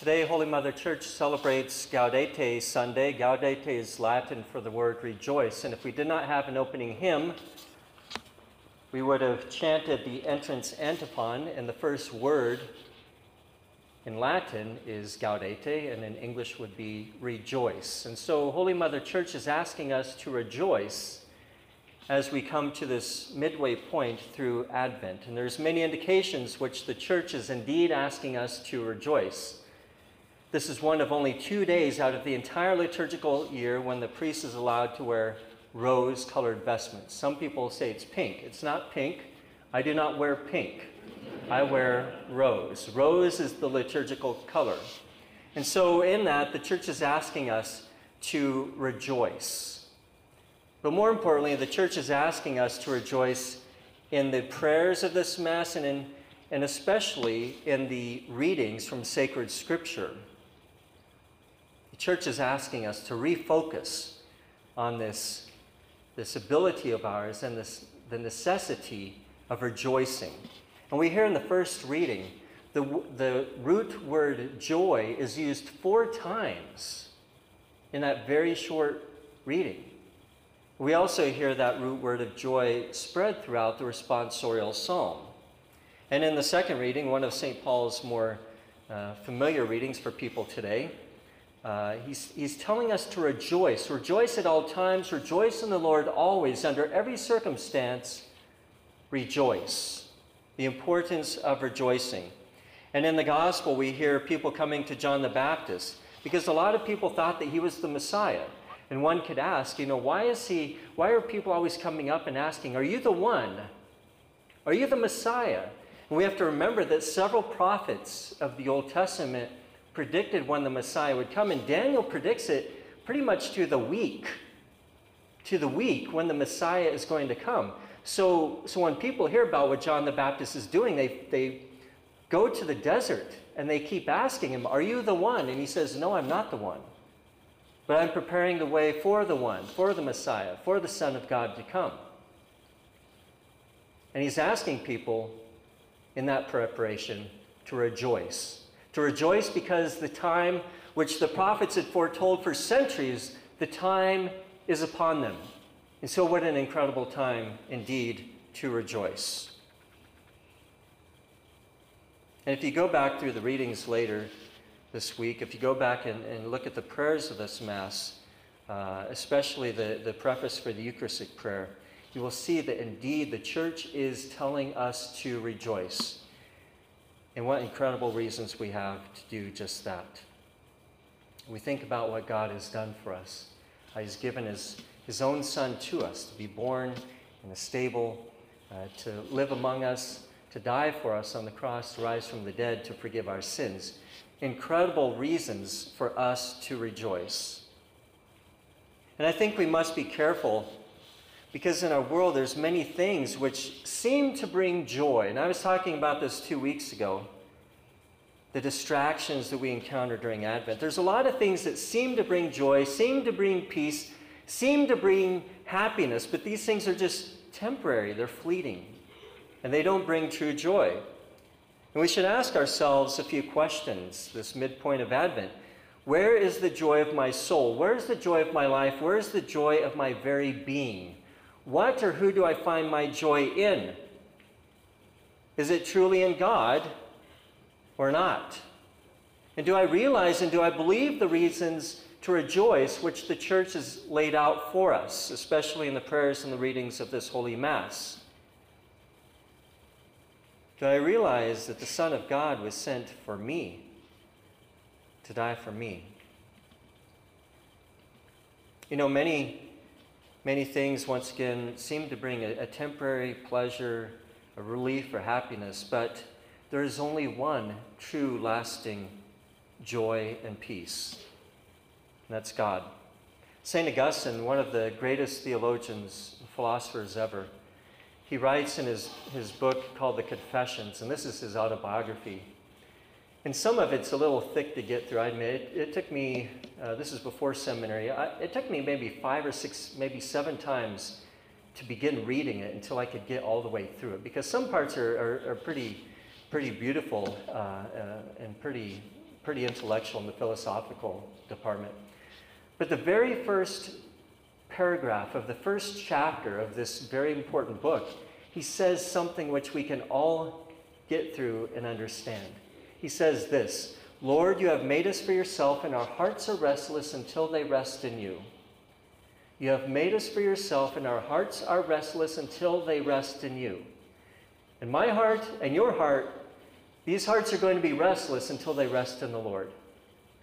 Today, Holy Mother Church celebrates Gaudete Sunday. Gaudete is Latin for the word rejoice. And if we did not have an opening hymn, we would have chanted the entrance antiphon, and the first word in Latin is gaudete, and in English would be rejoice. And so, Holy Mother Church is asking us to rejoice as we come to this midway point through Advent. And there's many indications which the church is indeed asking us to rejoice. This is one of only two days out of the entire liturgical year when the priest is allowed to wear rose colored vestments. Some people say it's pink. It's not pink. I do not wear pink. I wear rose. Rose is the liturgical color. And so, in that, the church is asking us to rejoice. But more importantly, the church is asking us to rejoice in the prayers of this Mass and, in, and especially in the readings from sacred scripture church is asking us to refocus on this, this ability of ours and this, the necessity of rejoicing. And we hear in the first reading, the, the root word joy is used four times in that very short reading. We also hear that root word of joy spread throughout the responsorial psalm. And in the second reading, one of St. Paul's more uh, familiar readings for people today, uh, he's, he's telling us to rejoice. Rejoice at all times. Rejoice in the Lord always. Under every circumstance, rejoice. The importance of rejoicing. And in the gospel, we hear people coming to John the Baptist because a lot of people thought that he was the Messiah. And one could ask, you know, why is he, why are people always coming up and asking, Are you the one? Are you the Messiah? And we have to remember that several prophets of the Old Testament predicted when the Messiah would come, and Daniel predicts it pretty much to the week, to the week when the Messiah is going to come. So, so when people hear about what John the Baptist is doing, they, they go to the desert and they keep asking him, Are you the one? And he says, No, I'm not the one. But I'm preparing the way for the one, for the Messiah, for the Son of God to come. And he's asking people in that preparation to rejoice to rejoice because the time which the prophets had foretold for centuries, the time is upon them. And so, what an incredible time indeed to rejoice. And if you go back through the readings later this week, if you go back and, and look at the prayers of this Mass, uh, especially the, the preface for the Eucharistic prayer, you will see that indeed the church is telling us to rejoice. And what incredible reasons we have to do just that. We think about what God has done for us. He's given his, his own Son to us to be born in a stable, uh, to live among us, to die for us on the cross, to rise from the dead, to forgive our sins. Incredible reasons for us to rejoice. And I think we must be careful because in our world, there's many things which seem to bring joy. And I was talking about this two weeks ago the distractions that we encounter during Advent. There's a lot of things that seem to bring joy, seem to bring peace, seem to bring happiness, but these things are just temporary, they're fleeting, and they don't bring true joy. And we should ask ourselves a few questions this midpoint of Advent. Where is the joy of my soul? Where is the joy of my life? Where is the joy of my very being? What or who do I find my joy in? Is it truly in God or not? And do I realize and do I believe the reasons to rejoice which the church has laid out for us, especially in the prayers and the readings of this Holy Mass? Do I realize that the Son of God was sent for me, to die for me? You know, many Many things, once again, seem to bring a, a temporary pleasure, a relief, or happiness, but there is only one true, lasting joy and peace, and that's God. St. Augustine, one of the greatest theologians and philosophers ever, he writes in his, his book called The Confessions, and this is his autobiography. And some of it's a little thick to get through. I admit it, it took me, uh, this is before seminary, I, it took me maybe five or six, maybe seven times to begin reading it until I could get all the way through it. Because some parts are, are, are pretty, pretty beautiful uh, uh, and pretty, pretty intellectual in the philosophical department. But the very first paragraph of the first chapter of this very important book, he says something which we can all get through and understand. He says this Lord, you have made us for yourself, and our hearts are restless until they rest in you. You have made us for yourself, and our hearts are restless until they rest in you. And my heart and your heart, these hearts are going to be restless until they rest in the Lord.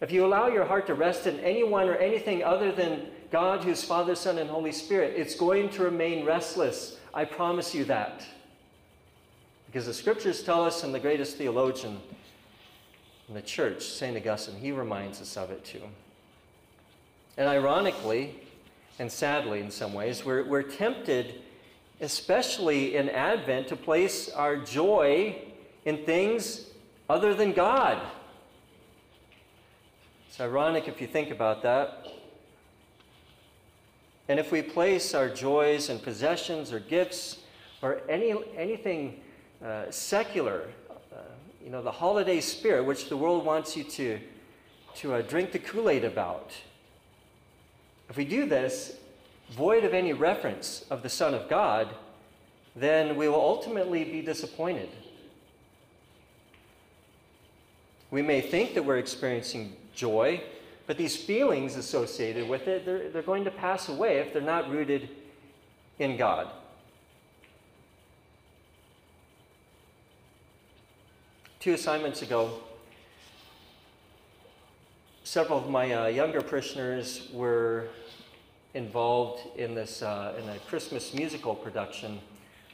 If you allow your heart to rest in anyone or anything other than God, who's Father, Son, and Holy Spirit, it's going to remain restless. I promise you that. Because the scriptures tell us, and the greatest theologian in the church, St. Augustine, he reminds us of it too. And ironically, and sadly in some ways, we're, we're tempted, especially in Advent, to place our joy in things other than God. It's ironic if you think about that. And if we place our joys in possessions or gifts or any, anything uh, secular, you know, the holiday spirit, which the world wants you to, to uh, drink the Kool Aid about, if we do this, void of any reference of the Son of God, then we will ultimately be disappointed. We may think that we're experiencing joy, but these feelings associated with it, they're, they're going to pass away if they're not rooted in God. Two assignments ago, several of my uh, younger parishioners were involved in this uh, in a Christmas musical production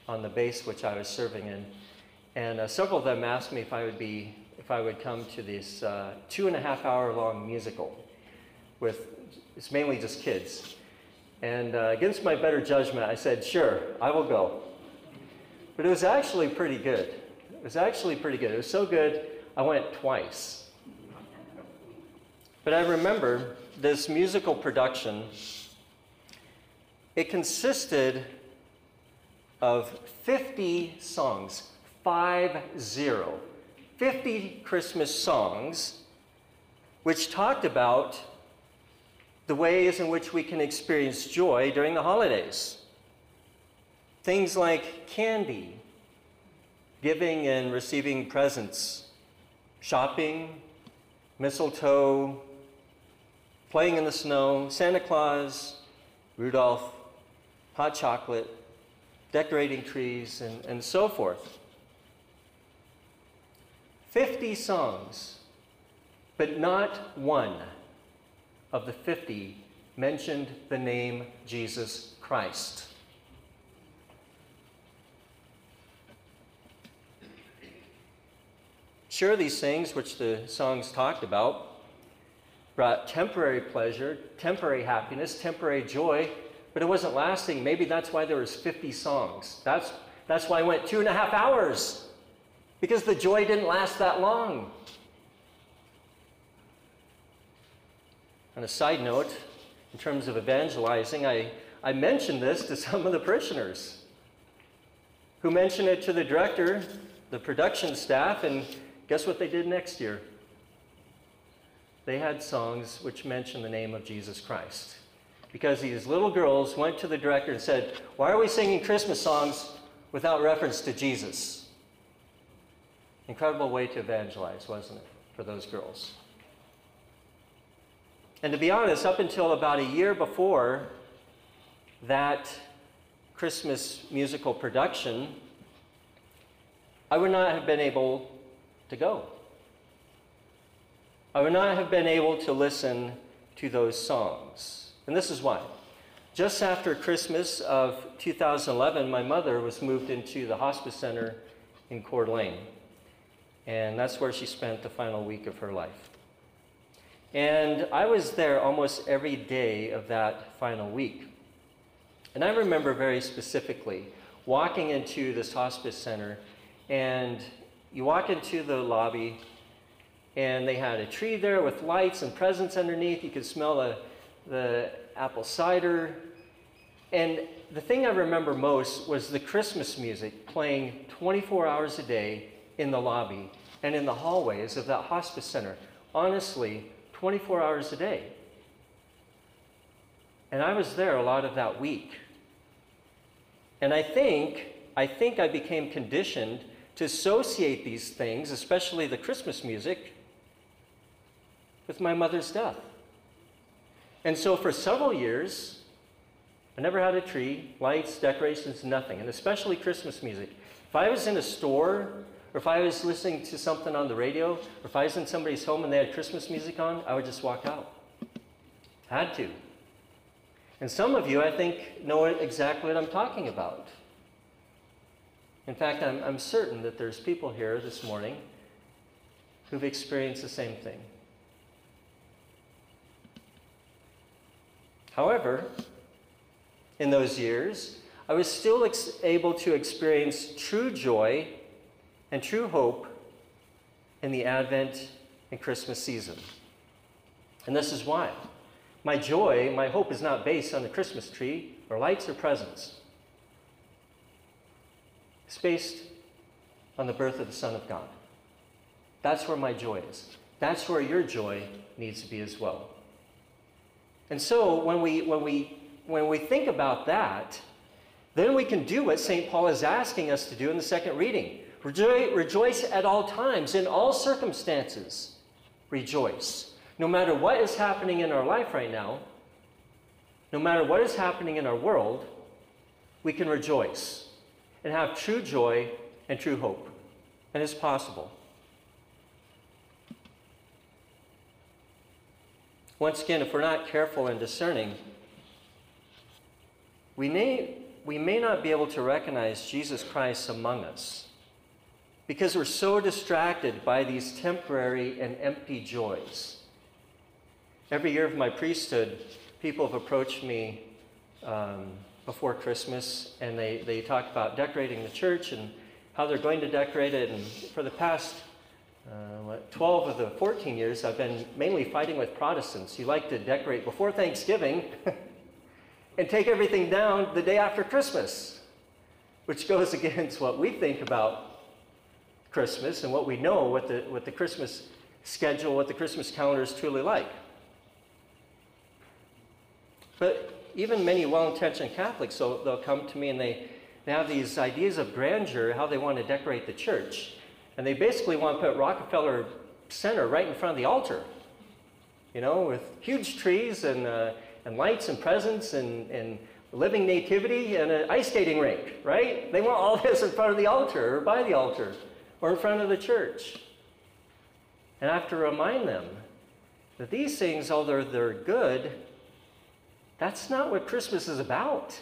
on the base which I was serving in, and uh, several of them asked me if I would be if I would come to this uh, two and a half hour long musical with, it's mainly just kids. And uh, against my better judgment, I said, sure, I will go. But it was actually pretty good. It was actually pretty good. It was so good, I went twice. But I remember this musical production, it consisted of 50 songs, five zero. 50 Christmas songs which talked about the ways in which we can experience joy during the holidays. Things like candy, giving and receiving presents, shopping, mistletoe, playing in the snow, Santa Claus, Rudolph, hot chocolate, decorating trees, and, and so forth. 50 songs, but not one of the 50 mentioned the name Jesus Christ. Sure, these things which the songs talked about brought temporary pleasure, temporary happiness, temporary joy, but it wasn't lasting. Maybe that's why there was 50 songs. That's, that's why I went two and a half hours because the joy didn't last that long. On a side note, in terms of evangelizing, I, I mentioned this to some of the parishioners who mentioned it to the director, the production staff, and guess what they did next year? They had songs which mentioned the name of Jesus Christ. Because these little girls went to the director and said, Why are we singing Christmas songs without reference to Jesus? Incredible way to evangelize, wasn't it, for those girls? And to be honest, up until about a year before that Christmas musical production, I would not have been able to go. I would not have been able to listen to those songs. And this is why. Just after Christmas of 2011, my mother was moved into the hospice center in Coeur d'Alene. And that's where she spent the final week of her life. And I was there almost every day of that final week. And I remember very specifically walking into this hospice center, and you walk into the lobby, and they had a tree there with lights and presents underneath. You could smell the, the apple cider. And the thing I remember most was the Christmas music playing 24 hours a day in the lobby and in the hallways of that hospice center. honestly, 24 hours a day. And I was there a lot of that week. And I think, I think I became conditioned to associate these things, especially the Christmas music, with my mother's death. And so for several years, I never had a tree, lights, decorations, nothing, and especially Christmas music. If I was in a store, or if I was listening to something on the radio, or if I was in somebody's home and they had Christmas music on, I would just walk out. Had to. And some of you, I think, know exactly what I'm talking about. In fact, I'm, I'm certain that there's people here this morning who've experienced the same thing. However, in those years, I was still ex- able to experience true joy and true hope in the Advent and Christmas season. And this is why. My joy, my hope is not based on the Christmas tree or lights or presents. Based on the birth of the Son of God. That's where my joy is. That's where your joy needs to be as well. And so when we, when we, when we think about that, then we can do what St. Paul is asking us to do in the second reading. Rejoice, rejoice at all times, in all circumstances. Rejoice. No matter what is happening in our life right now, no matter what is happening in our world, we can rejoice and have true joy and true hope. And it's possible. Once again, if we're not careful and discerning, we may, we may not be able to recognize Jesus Christ among us because we're so distracted by these temporary and empty joys. Every year of my priesthood, people have approached me um, before Christmas, and they, they talk about decorating the church and how they're going to decorate it. And for the past uh, what, 12 of the 14 years, I've been mainly fighting with Protestants. You like to decorate before Thanksgiving and take everything down the day after Christmas, which goes against what we think about Christmas and what we know what the, what the Christmas schedule, what the Christmas calendar is truly like. But even many well-intentioned Catholics, so they'll come to me and they, they have these ideas of grandeur, how they want to decorate the church. And they basically want to put Rockefeller Center right in front of the altar, you know, with huge trees and, uh, and lights and presents and, and living nativity and an ice skating rink, right? They want all this in front of the altar or by the altar or in front of the church. And I have to remind them that these things, although they're good, that's not what Christmas is about.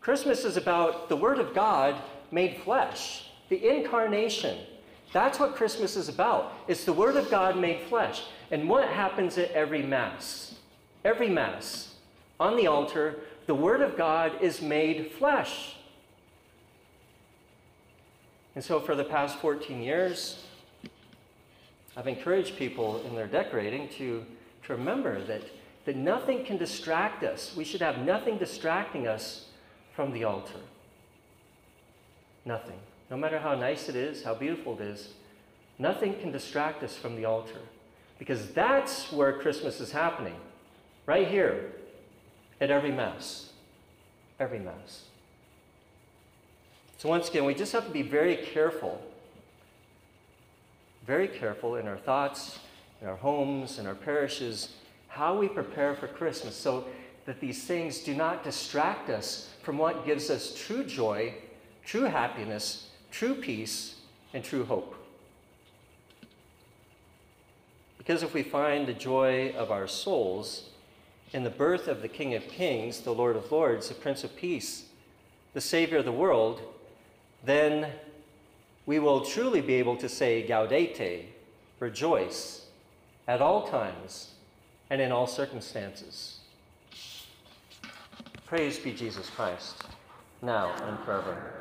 Christmas is about the Word of God made flesh, the incarnation. That's what Christmas is about. It's the Word of God made flesh. And what happens at every Mass? Every Mass, on the altar, the Word of God is made flesh. And so for the past 14 years, I've encouraged people in their decorating to, to remember that that nothing can distract us. We should have nothing distracting us from the altar. Nothing. No matter how nice it is, how beautiful it is, nothing can distract us from the altar. Because that's where Christmas is happening. Right here, at every Mass. Every Mass. So, once again, we just have to be very careful. Very careful in our thoughts, in our homes, in our parishes, how we prepare for Christmas so that these things do not distract us from what gives us true joy, true happiness, true peace, and true hope. Because if we find the joy of our souls in the birth of the King of Kings, the Lord of Lords, the Prince of Peace, the Savior of the world, then we will truly be able to say, Gaudete, rejoice, at all times and in all circumstances. Praise be Jesus Christ, now and forever.